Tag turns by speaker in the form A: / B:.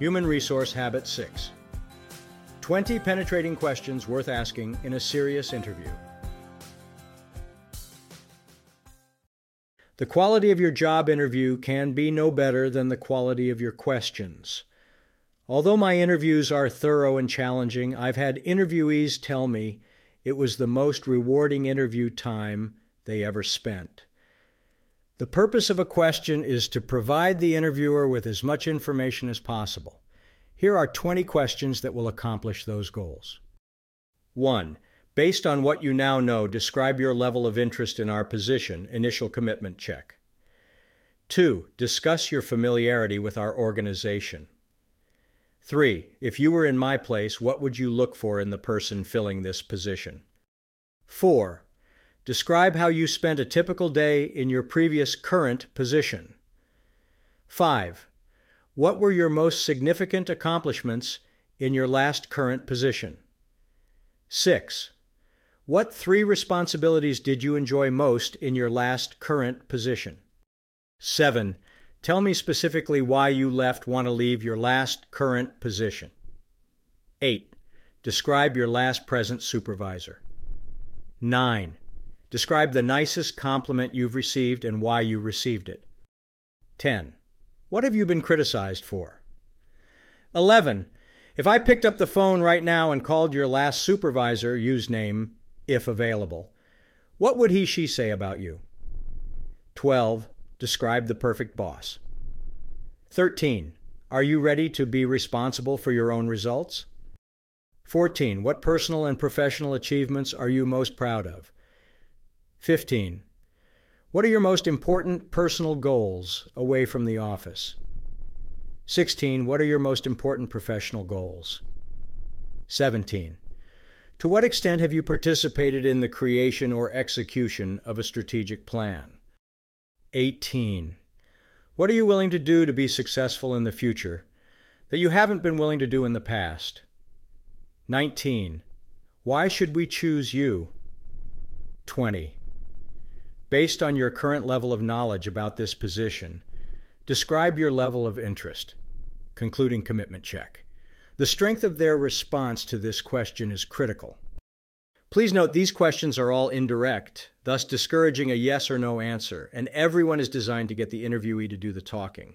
A: Human Resource Habit 6 20 penetrating questions worth asking in a serious interview. The quality of your job interview can be no better than the quality of your questions. Although my interviews are thorough and challenging, I've had interviewees tell me it was the most rewarding interview time they ever spent. The purpose of a question is to provide the interviewer with as much information as possible. Here are 20 questions that will accomplish those goals. 1. Based on what you now know, describe your level of interest in our position, initial commitment check. 2. Discuss your familiarity with our organization. 3. If you were in my place, what would you look for in the person filling this position? 4. Describe how you spent a typical day in your previous current position. 5. What were your most significant accomplishments in your last current position? 6. What three responsibilities did you enjoy most in your last current position? 7. Tell me specifically why you left want to leave your last current position. 8. Describe your last present supervisor. 9. Describe the nicest compliment you've received and why you received it. 10. What have you been criticized for? 11. If I picked up the phone right now and called your last supervisor, use name, if available. What would he she say about you? 12. Describe the perfect boss. 13. Are you ready to be responsible for your own results? 14. What personal and professional achievements are you most proud of? 15. What are your most important personal goals away from the office? 16. What are your most important professional goals? 17. To what extent have you participated in the creation or execution of a strategic plan? 18. What are you willing to do to be successful in the future that you haven't been willing to do in the past? 19. Why should we choose you? 20. Based on your current level of knowledge about this position, describe your level of interest, concluding commitment check. The strength of their response to this question is critical. Please note these questions are all indirect, thus discouraging a yes or no answer, and everyone is designed to get the interviewee to do the talking.